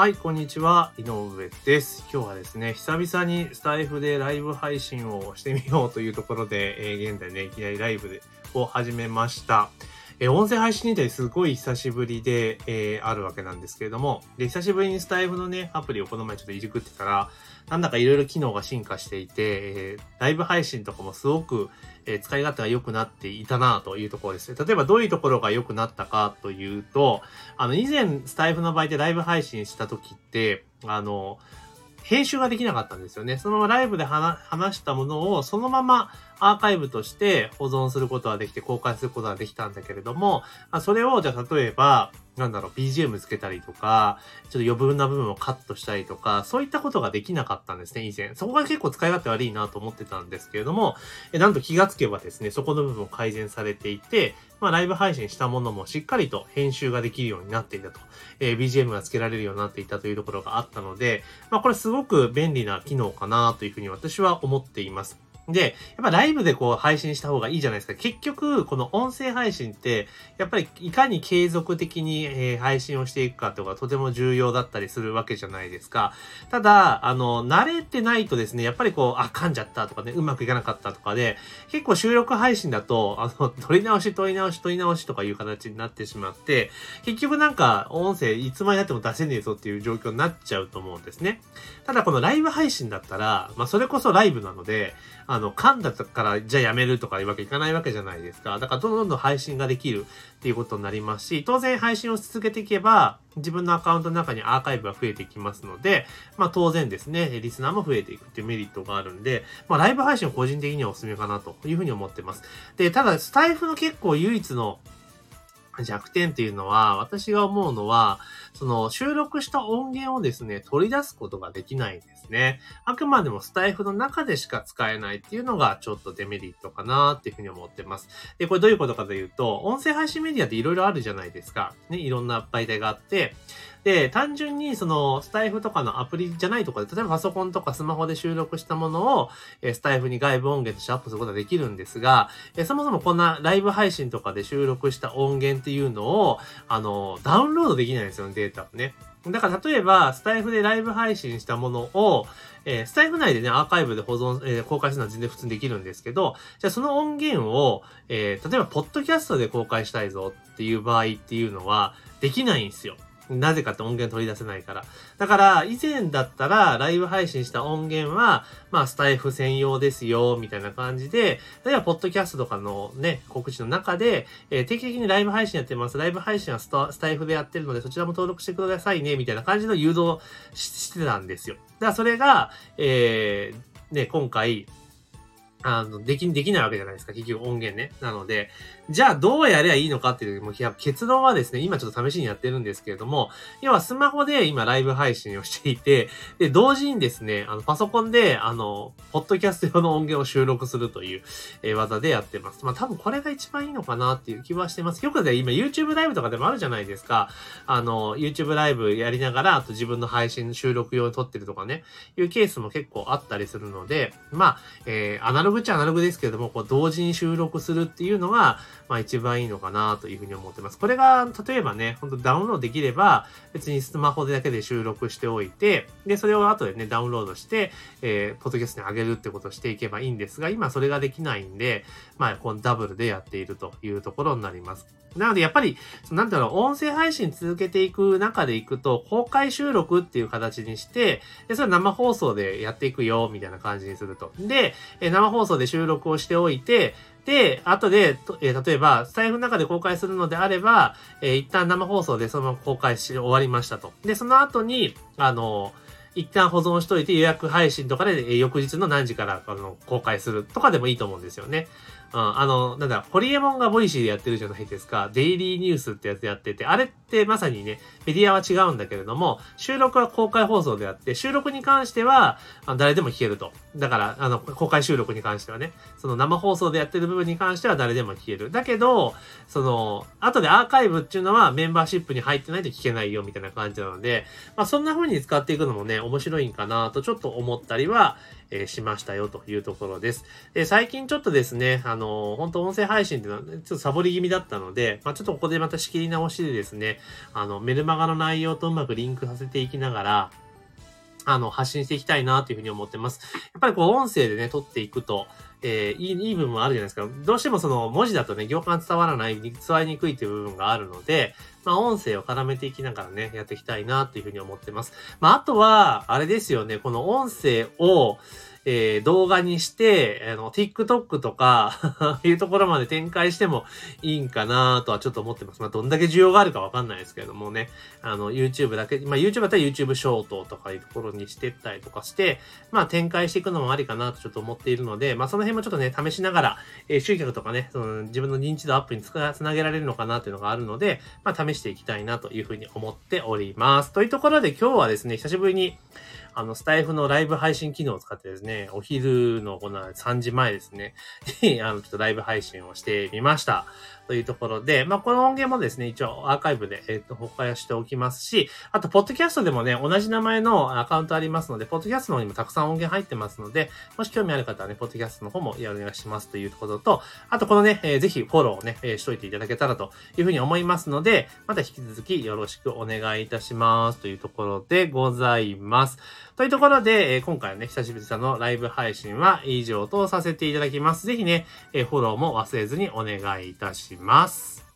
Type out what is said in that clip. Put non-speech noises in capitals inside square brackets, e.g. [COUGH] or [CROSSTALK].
はい、こんにちは。井上です。今日はですね、久々にスタイフでライブ配信をしてみようというところで、えー、現在ね、いきなりライブを始めました。え、音声配信自体すごい久しぶりで、えー、あるわけなんですけれども、で、久しぶりにスタイフのね、アプリをこの前ちょっといじくってたら、なんだかいろいろ機能が進化していて、えー、ライブ配信とかもすごく、えー、使い勝手が良くなっていたなというところですね。例えばどういうところが良くなったかというと、あの、以前スタイフの場合でライブ配信した時って、あの、編集ができなかったんですよね。そのままライブで話したものをそのままアーカイブとして保存することができて公開することができたんだけれども、それをじゃあ例えば、なんだろう、BGM つけたりとか、ちょっと余分な部分をカットしたりとか、そういったことができなかったんですね、以前。そこが結構使い勝手悪いなと思ってたんですけれども、えなんと気がつけばですね、そこの部分を改善されていて、まあ、ライブ配信したものもしっかりと編集ができるようになっていたと、えー、BGM がつけられるようになっていたというところがあったので、まあ、これすごく便利な機能かなというふうに私は思っています。で、やっぱライブでこう配信した方がいいじゃないですか。結局、この音声配信って、やっぱりいかに継続的に、え配信をしていくかとかとても重要だったりするわけじゃないですか。ただ、あの、慣れてないとですね、やっぱりこう、あ、噛んじゃったとかね、うまくいかなかったとかで、結構収録配信だと、あの、[LAUGHS] 取り直し、取り直し、取り直しとかいう形になってしまって、結局なんか、音声いつまでやっても出せねえぞっていう状況になっちゃうと思うんですね。ただ、このライブ配信だったら、まあ、それこそライブなので、あの、噛んだからじゃあやめるとかいうわけいかないわけじゃないですか。だからどんどんどん配信ができるっていうことになりますし、当然配信を続けていけば、自分のアカウントの中にアーカイブが増えていきますので、まあ当然ですね、リスナーも増えていくっていうメリットがあるんで、まあライブ配信は個人的にはおすすめかなというふうに思ってます。で、ただスタイフの結構唯一の弱点っていうのは、私が思うのは、その収録した音源をですね、取り出すことができないんですね。あくまでもスタイフの中でしか使えないっていうのがちょっとデメリットかなっていうふうに思ってます。で、これどういうことかというと、音声配信メディアっていろいろあるじゃないですか。ね、いろんな媒体があって、で、単純にそのスタイフとかのアプリじゃないところで、例えばパソコンとかスマホで収録したものを、えスタイフに外部音源としてアップすることができるんですが、えそもそもこんなライブ配信とかで収録した音源っていうのを、あの、ダウンロードできないんですよね、データをね。だから例えば、スタイフでライブ配信したものを、えー、スタイフ内でね、アーカイブで保存、えー、公開するのは全然普通にできるんですけど、じゃあその音源を、えー、例えば、ポッドキャストで公開したいぞっていう場合っていうのは、できないんですよ。なぜかって音源取り出せないから。だから、以前だったら、ライブ配信した音源は、まあ、スタイフ専用ですよ、みたいな感じで、例えば、ポッドキャストとかのね、告知の中で、えー、定期的にライブ配信やってます。ライブ配信はスタイフでやってるので、そちらも登録してくださいね、みたいな感じの誘導してたんですよ。だから、それが、えー、ね、今回、あの、でき、できないわけじゃないですか。結局音源ね。なので、じゃあどうやればいいのかっていう、もう結論はですね、今ちょっと試しにやってるんですけれども、要はスマホで今ライブ配信をしていて、で、同時にですね、あの、パソコンで、あの、ポッドキャスト用の音源を収録するという、え、技でやってます。まあ多分これが一番いいのかなっていう気はしてます。よくで今 YouTube ライブとかでもあるじゃないですか。あの、YouTube ライブやりながら、あと自分の配信収録用に撮ってるとかね、いうケースも結構あったりするので、まあ、えー、アナログログっちゃアナログですけれども、こう同時に収録するっていうのが、まあ一番いいのかなというふうに思ってます。これが、例えばね、ほんとダウンロードできれば、別にスマホでだけで収録しておいて、で、それを後でね、ダウンロードして、えー、ポッドキャストに上げるってことをしていけばいいんですが、今それができないんで、まあ、このダブルでやっているというところになります。なので、やっぱり、なんだろう、音声配信続けていく中でいくと、公開収録っていう形にして、で、それ生放送でやっていくよ、みたいな感じにすると。で、生放送で収録をしておいて、で、後で、えー、例えば、財布の中で公開するのであれば、えー、一旦生放送でそのまま公開し終わりましたと。で、その後に、あの一旦保存しといて予約配信とかで、えー、翌日の何時からあの公開するとかでもいいと思うんですよね。うん、あの、なんだ、ホリエモンがボリシーでやってるじゃないですか。デイリーニュースってやつやってて、あれってまさにね、メディアは違うんだけれども、収録は公開放送であって、収録に関しては、あの誰でも聞けると。だから、あの、公開収録に関してはね、その生放送でやってる部分に関しては誰でも聞ける。だけど、その、後でアーカイブっていうのはメンバーシップに入ってないと聞けないよみたいな感じなので、まあそんな風に使っていくのもね、面白いんかなとちょっと思ったりは、えー、しましたよというところです。で、最近ちょっとですね、あのー、本当音声配信っていうのは、ちょっとサボり気味だったので、まあ、ちょっとここでまた仕切り直しでですね、あの、メルマガの内容とうまくリンクさせていきながら、あの、発信していきたいなというふうに思ってます。やっぱりこう、音声でね、撮っていくと、えー、いい、いい部分もあるじゃないですか。どうしてもその文字だとね、行間伝わらない、伝わりにくいという部分があるので、まあ、音声を絡めていきながらね、やっていきたいなというふうに思ってます。まあ、あとは、あれですよね、この音声を、えー、動画にして、あの、TikTok とか [LAUGHS] いうところまで展開してもいいんかなとはちょっと思ってます。まあ、どんだけ需要があるかわかんないですけれどもね、あの、YouTube だけ、まあ、YouTube だったら YouTube ショートとかいうところにしてったりとかして、まあ、展開していくのもありかなとちょっと思っているので、まあ、その辺もちょっとね、試しながら、えー、集客とかね、その自分の認知度アップにつなげられるのかなっていうのがあるので、まあ、試していきたいなというふうに思っております。というところで今日はですね、久しぶりに、あの、スタイフのライブ配信機能を使ってですね、お昼のこの3時前ですね、[LAUGHS] あの、ちょっとライブ配信をしてみました。というところで、まあ、この音源もですね、一応アーカイブで、えっ、ー、と、保管しておきますし、あと、ポッドキャストでもね、同じ名前のアカウントありますので、ポッドキャストの方にもたくさん音源入ってますので、もし興味ある方はね、ポッドキャストの方もお願いしますということと、あと、このね、えー、ぜひフォローをね、えー、しといていただけたらというふうに思いますので、また引き続きよろしくお願いいたしますというところでございます。というところで、え、今回ね、久しぶりさんのライブ配信は以上とさせていただきます。ぜひね、え、フォローも忘れずにお願いいたします。